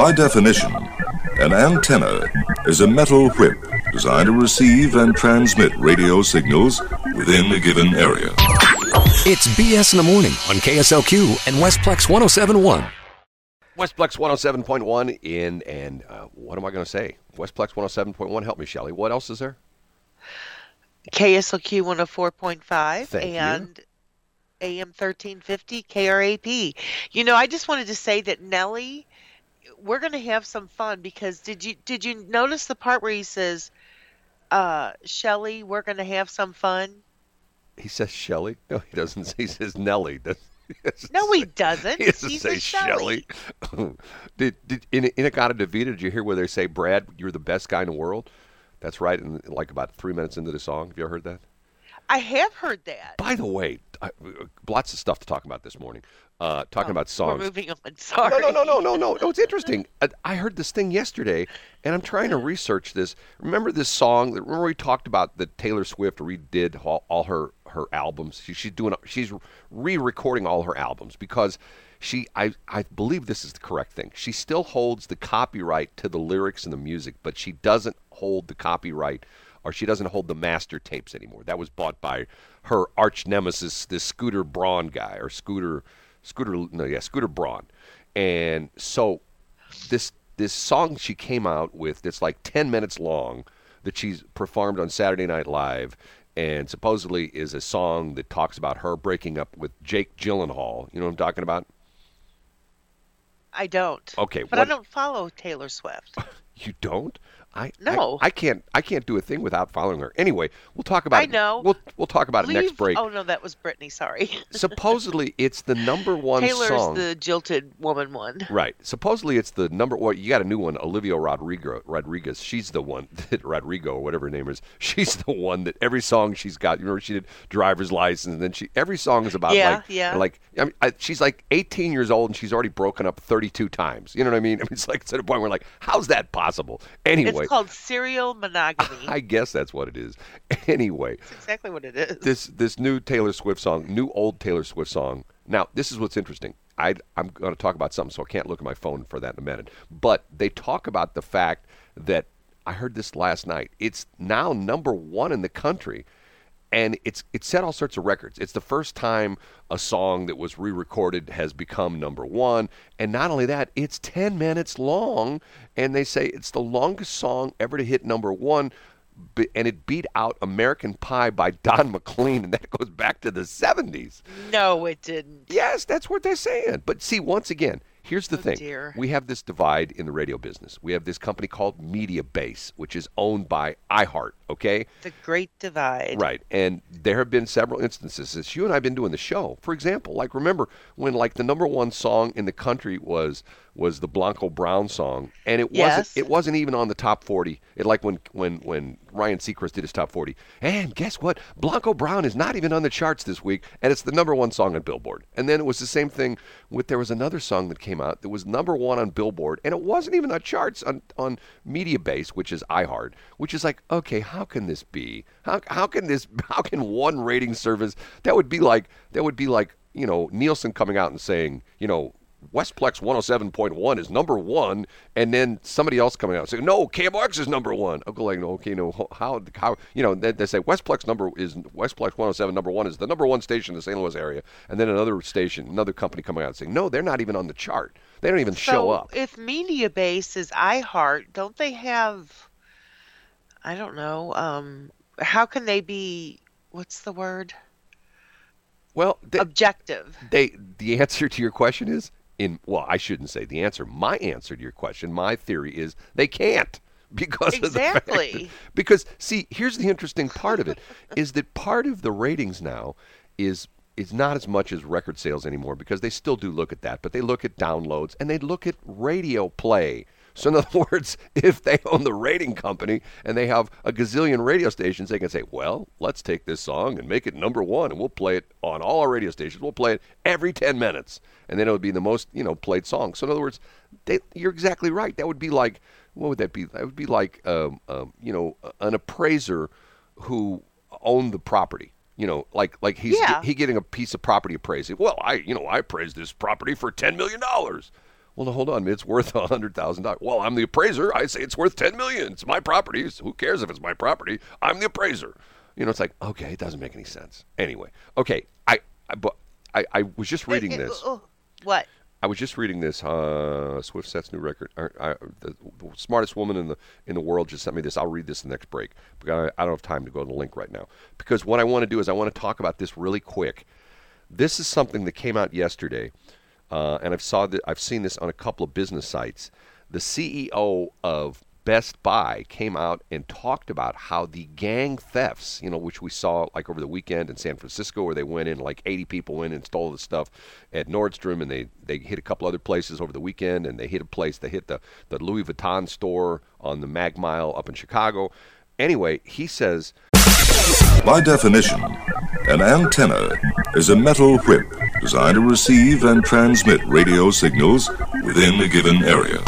By definition, an antenna is a metal whip designed to receive and transmit radio signals within a given area. It's BS in the morning on KSLQ and Westplex 1071. Westplex 107.1 in, and uh, what am I going to say? Westplex 107.1. Help me, Shelly. What else is there? KSLQ 104.5 Thank you. and AM 1350 KRAP. You know, I just wanted to say that Nelly, we're going to have some fun because did you did you notice the part where he says, uh, Shelly, we're going to have some fun? He says Shelly. No, he doesn't. He says Nelly. That's- he No, he say- doesn't. He doesn't He say. Shelley. did, did in In-A-Gadda-Da-Vida? Did you hear where they say, "Brad, you're the best guy in the world"? That's right. And like about three minutes into the song, have you ever heard that? I have heard that. By the way, I, lots of stuff to talk about this morning. Uh, talking about Oh, We're songs. moving on. Sorry. No, no, no, no, no, no. No, it's interesting. I, I heard this thing yesterday, and I'm trying to research this. Remember this song? that- Remember we talked about that Taylor Swift redid all, all her her albums. She, she's doing. She's re-recording all her albums because she. I I believe this is the correct thing. She still holds the copyright to the lyrics and the music, but she doesn't hold the copyright. Or she doesn't hold the master tapes anymore. That was bought by her arch nemesis, this Scooter Braun guy, or Scooter, Scooter, no, yeah, Scooter Braun. And so this this song she came out with that's like 10 minutes long that she's performed on Saturday Night Live and supposedly is a song that talks about her breaking up with Jake Gyllenhaal. You know what I'm talking about? I don't. Okay, But what- I don't follow Taylor Swift. You don't? I No. I, I can't I can't do a thing without following her. Anyway, we'll talk about I it. know. We'll we'll talk about it next break. Oh no, that was Brittany. Sorry. Supposedly it's the number one Taylor's song. the jilted woman one. Right. Supposedly it's the number one. You got a new one, Olivia Rodrigo. Rodriguez. She's the one that Rodrigo or whatever her name is. She's the one that every song she's got. You remember she did driver's license, and then she every song is about Yeah, like yeah. like I mean, I, she's like 18 years old and she's already broken up 32 times. You know what I mean? I mean it's like to the point where we're like how's that possible? Anyway, It's called serial monogamy. I guess that's what it is. Anyway, That's exactly what it is. this this new Taylor Swift song, new old Taylor Swift song. Now, this is what's interesting. I I'm going to talk about something, so I can't look at my phone for that in a minute. But they talk about the fact that I heard this last night. It's now number one in the country, and it's it set all sorts of records. It's the first time a song that was re-recorded has become number one, and not only that, it's 10 minutes long, and they say it's the longest song ever to hit number one. And it beat out American Pie by Don McLean, and that goes back to the 70s. no, it didn't. Yes, that's what they're saying. But see, once again, here's the Oh, thing. dear. We have this divide in the radio business. We have this company called Mediabase, which is owned by iHeart, okay? The Great Divide. Right. And there have been several instances since you and I have been doing the show. For example, like remember when like the number one song in the country was was the Blanco Brown song and it Yes. wasn't it wasn't even on the top 40. It like when when when Ryan Seacrest did his top 40. And guess what? Blanco Brown is not even on the charts this week and it's the number one song on Billboard. And then it was the same thing with there was another song that came out that was number 1 on Billboard and it wasn't even on charts on on Mediabase, which is iHeart, which is like, okay, how can this be? How how can this how can one rating service that would be like that would be like, you know, Nielsen coming out and saying, you know, Westplex 107.1 is number one, and then somebody else coming out and saying, no, KMOX is number one. I'll go like, okay, no, how, how, you know, they, they say Westplex number is Westplex 107 number one is the number one station in the St. Louis area, and then another station, another company coming out and saying, no, they're not even on the chart. They don't even show so up. if Mediabase is iHeart, don't they have? I don't know. Um, how can they be? What's the word? Well, they, Objective. they the answer to your question is in well, I shouldn't say the answer. My answer to your question, my theory is they can't because of the fact Exactly. because see, here's the interesting part of it is that part of the ratings now is is not as much as record sales anymore because they still do look at that, but they look at downloads and they look at radio play. So in other words, if they own the rating company and they have a gazillion radio stations, they can say, "Well, let's take this song and make it number one, and we'll play it on all our radio stations. We'll play it every 10 minutes, and then it would be the most, you know, played song." So in other words, they, you're exactly right. That would be like, what would that be? That would be like, um, um, you know, an appraiser who owned the property. You know, like like he's Yeah. he getting a piece of property appraised. Well, I you know I appraised this property for ten million dollars. Well, no, hold on. It's worth a hundred thousand dollars. Well, I'm the appraiser. I say it's worth ten million. It's my property. Who cares if it's my property? I'm the appraiser. You know, it's like okay, it doesn't make any sense. Anyway, okay, I, I but I, I was just reading It- it- this. oh, what? I was just reading this. Uh, Swift sets new record. I, I, the, the smartest woman in the in the world just sent me this. I'll read this in the next break. Because I, I don't have time to go to the link right now. Because what I want to do is I want to talk about this really quick. This is something that came out yesterday, uh, and I've saw that I've seen this on a couple of business sites. The CEO of Best Buy came out and talked about how the gang thefts, you know, which we saw like over the weekend in San Francisco, where they went in, like 80 people went and stole the stuff at Nordstrom, and they, they hit a couple other places over the weekend, and they hit a place, they hit the, the Louis Vuitton store on the Mag Mile up in Chicago. Anyway, he says By definition, an antenna is a metal whip designed to receive and transmit radio signals within a given area.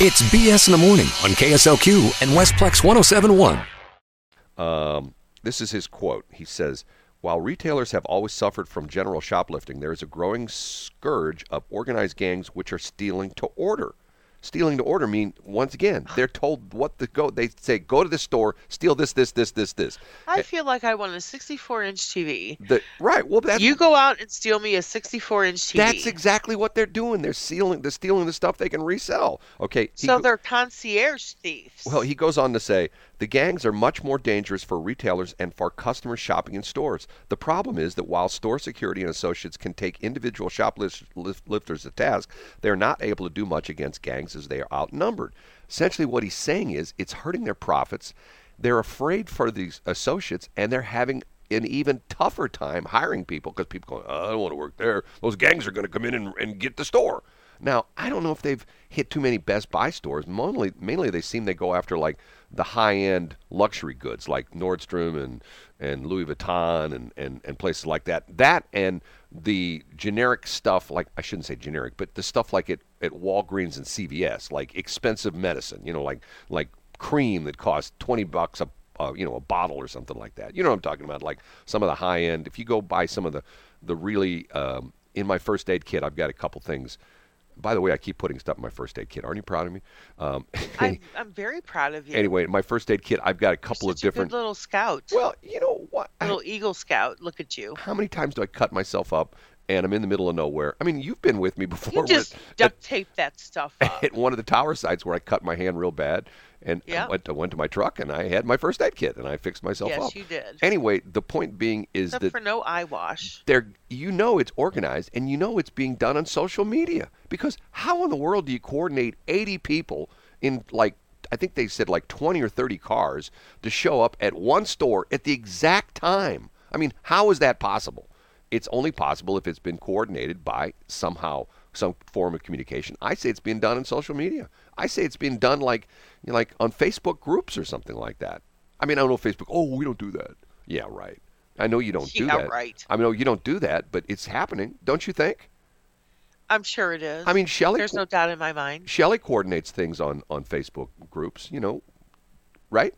It's BS in the morning on KSLQ and Westplex 1071. Um, this is his quote. He says, While retailers have always suffered from general shoplifting, there is a growing scourge of organized gangs which are stealing to order. Stealing to order mean once again they're told what to go. They say go to this store, steal this, this, this, this, this. I feel like I want a 64 inch TV. The, right. Well, that's You go out and steal me a 64 inch TV. that's exactly what they're doing. They're stealing. They're stealing the stuff they can resell. Okay. so go- they're concierge thieves. Well, he goes on to say the gangs are much more dangerous for retailers and for customers shopping in stores. The problem is that while store security and associates can take individual shoplifters to task, they're not able to do much against gangs as they are outnumbered. Essentially, what he's saying is it's hurting their profits. They're afraid for these associates, and they're having an even tougher time hiring people because people go, oh, I don't want to work there. Those gangs are going to come in and, and get the store. Now, I don't know if they've hit too many Best Buy stores. Mainly, mainly they seem they go after like the high-end luxury goods, like Nordstrom and and Louis Vuitton and, and and places like that. That and the generic stuff, like I shouldn't say generic, but the stuff like at at Walgreens and CVS, like expensive medicine. You know, like like cream that costs twenty bucks a uh, you know a bottle or something like that. You know what I'm talking about? Like some of the high end. If you go buy some of the the really um, in my first aid kit, I've got a couple things. By the way, I keep putting stuff in my first aid kit. Aren't you proud of me? Um, I'm, I'm very proud of you. anyway, my first aid kit, I've got a couple of different. little scout. Well, you know what? I- little Eagle Scout. Look at you. how many times do I cut myself up and I'm in the middle of nowhere? I mean, you've been with me before. You just duct tape that stuff up. at one of the tower sites where I cut my hand real bad, and I Yeah. went, I went to my truck and I had my first aid kit and I fixed myself Yes, up. you did. Anyway, the point being is Except that for no eye wash. they're you know it's organized and you know it's being done on social media because how in the world do you coordinate 80 people in like I think they said like 20 or 30 cars to show up at one store at the exact time. I mean, how is that possible? It's only possible if it's been coordinated by somehow some form of communication. I say it's being done in social media. I say it's being done like you know, like on Facebook groups or something like that. I mean, I don't know Facebook. Oh, we don't do that. Yeah, right. I know you don't do that. right. I mean, you don't do that, but it's happening, don't you think? I'm sure it is. I mean, Shelley There's no doubt in my mind. Shelley coordinates things on on Facebook groups, you know, right?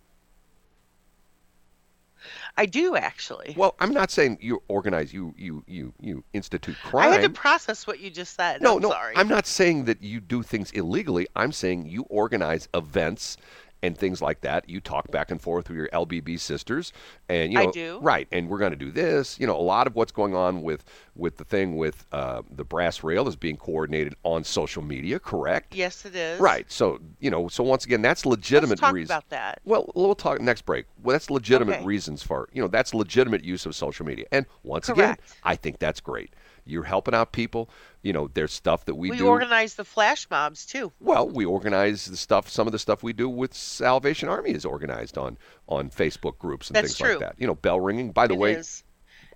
I do actually. Well, I'm not saying you organize, you you you you institute crime. I had to process what you just said. no, I'm no, sorry. I'm not saying that you do things illegally. I'm saying you organize events and things like that. You talk back and forth with your LBB sisters, and you I know, do. right? And we're going to do this. You know, a lot of what's going on with with the thing with uh, the brass rail is being coordinated on social media. Correct? Yes, it is. Right. So you know. So once again, that's legitimate Let's talk reason. about that. Well, we'll talk next break. Well, that's legitimate Okay. reasons for you know that's legitimate use of social media. And once again, I think that's great. You're helping out people. You know, there's stuff that we, We do. We organize the flash mobs too. well, we organize the stuff. Some of the stuff we do with Salvation Army is organized on on Facebook groups and That's things true. like that. You know, bell ringing. By the It way, is.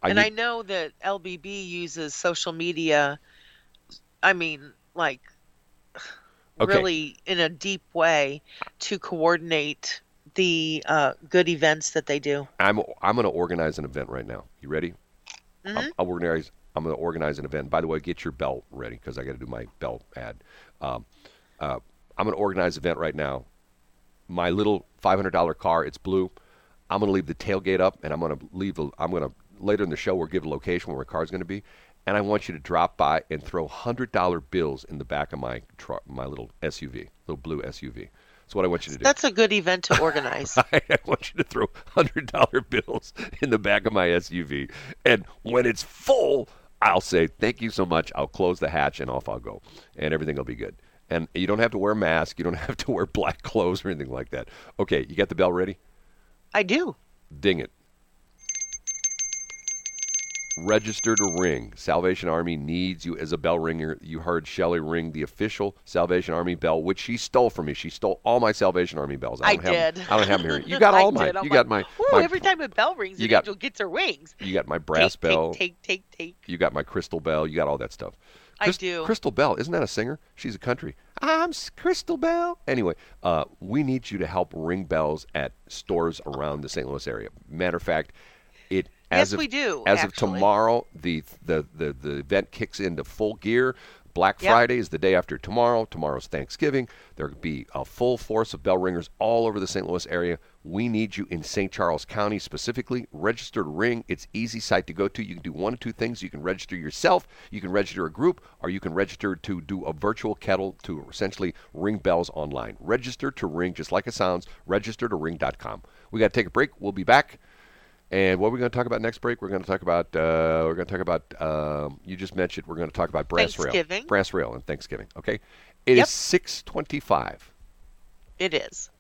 I and need- I know that LBB uses social media. I mean, like Okay. really in a deep way to coordinate the uh, good events that they do. I'm I'm going to organize an event right now. You ready? Mm-hmm. I'm, I'll organize. I'm going to organize an event. By the way, get your belt ready because I got to do my belt ad. Um, uh, I'm going to organize an event right now. My little $500 car. It's blue. I'm going to leave the tailgate up, and I'm going to leave. The, I'm going to later in the show we'll give a location where my car's going to be, and I want you to drop by and throw hundred dollar bills in the back of my truck, my little SUV, little blue SUV. That's what I want you to do. That's a good event to organize. I want you to throw hundred dollar bills in the back of my SUV, and when it's full, I'll say thank you so much. I'll close the hatch and off I'll go, and everything will be good. And you don't have to wear a mask. You don't have to wear black clothes or anything like that. Okay, you got the bell ready? I do. Ding it. Register to ring. Salvation Army needs you as a bell ringer. You heard Shelly ring the official Salvation Army bell, which she stole from me. She stole all my Salvation Army bells. I, I don't have did. I don't have them here. You got all mine. I'm You got like, my, Ooh, my every time a bell rings, you an got- angel gets her wings. you got my brass take, bell. Take, take, take, take. You got my crystal bell. You got all that stuff. I do. Crystal Bell, isn't that a singer? She's a country. I'm Crystal Bell. Anyway, uh, we need you to help ring bells at stores around the St. Louis area. Matter of fact, as Yes, of, we do, As of tomorrow, the, the the the event kicks into full gear. Black Yep. Friday is the day after tomorrow. Tomorrow's Thanksgiving. There'll be a full force of bell ringers all over the St. Louis area. We need you in St. Charles County specifically. Register to ring. It's easy site to go to. You can do one of two things. You can register yourself, you can register a group, or you can register to do a virtual kettle to essentially ring bells online. Register to ring, just like it sounds, register to ring.com. We got to take a break. We'll be back. And what we're we going to talk about next break? We're going to talk about uh, we're going to talk about um, you just mentioned we're going to talk about brass rail, brass rail, and Thanksgiving. Okay, it is Yep. six twenty-five. It is.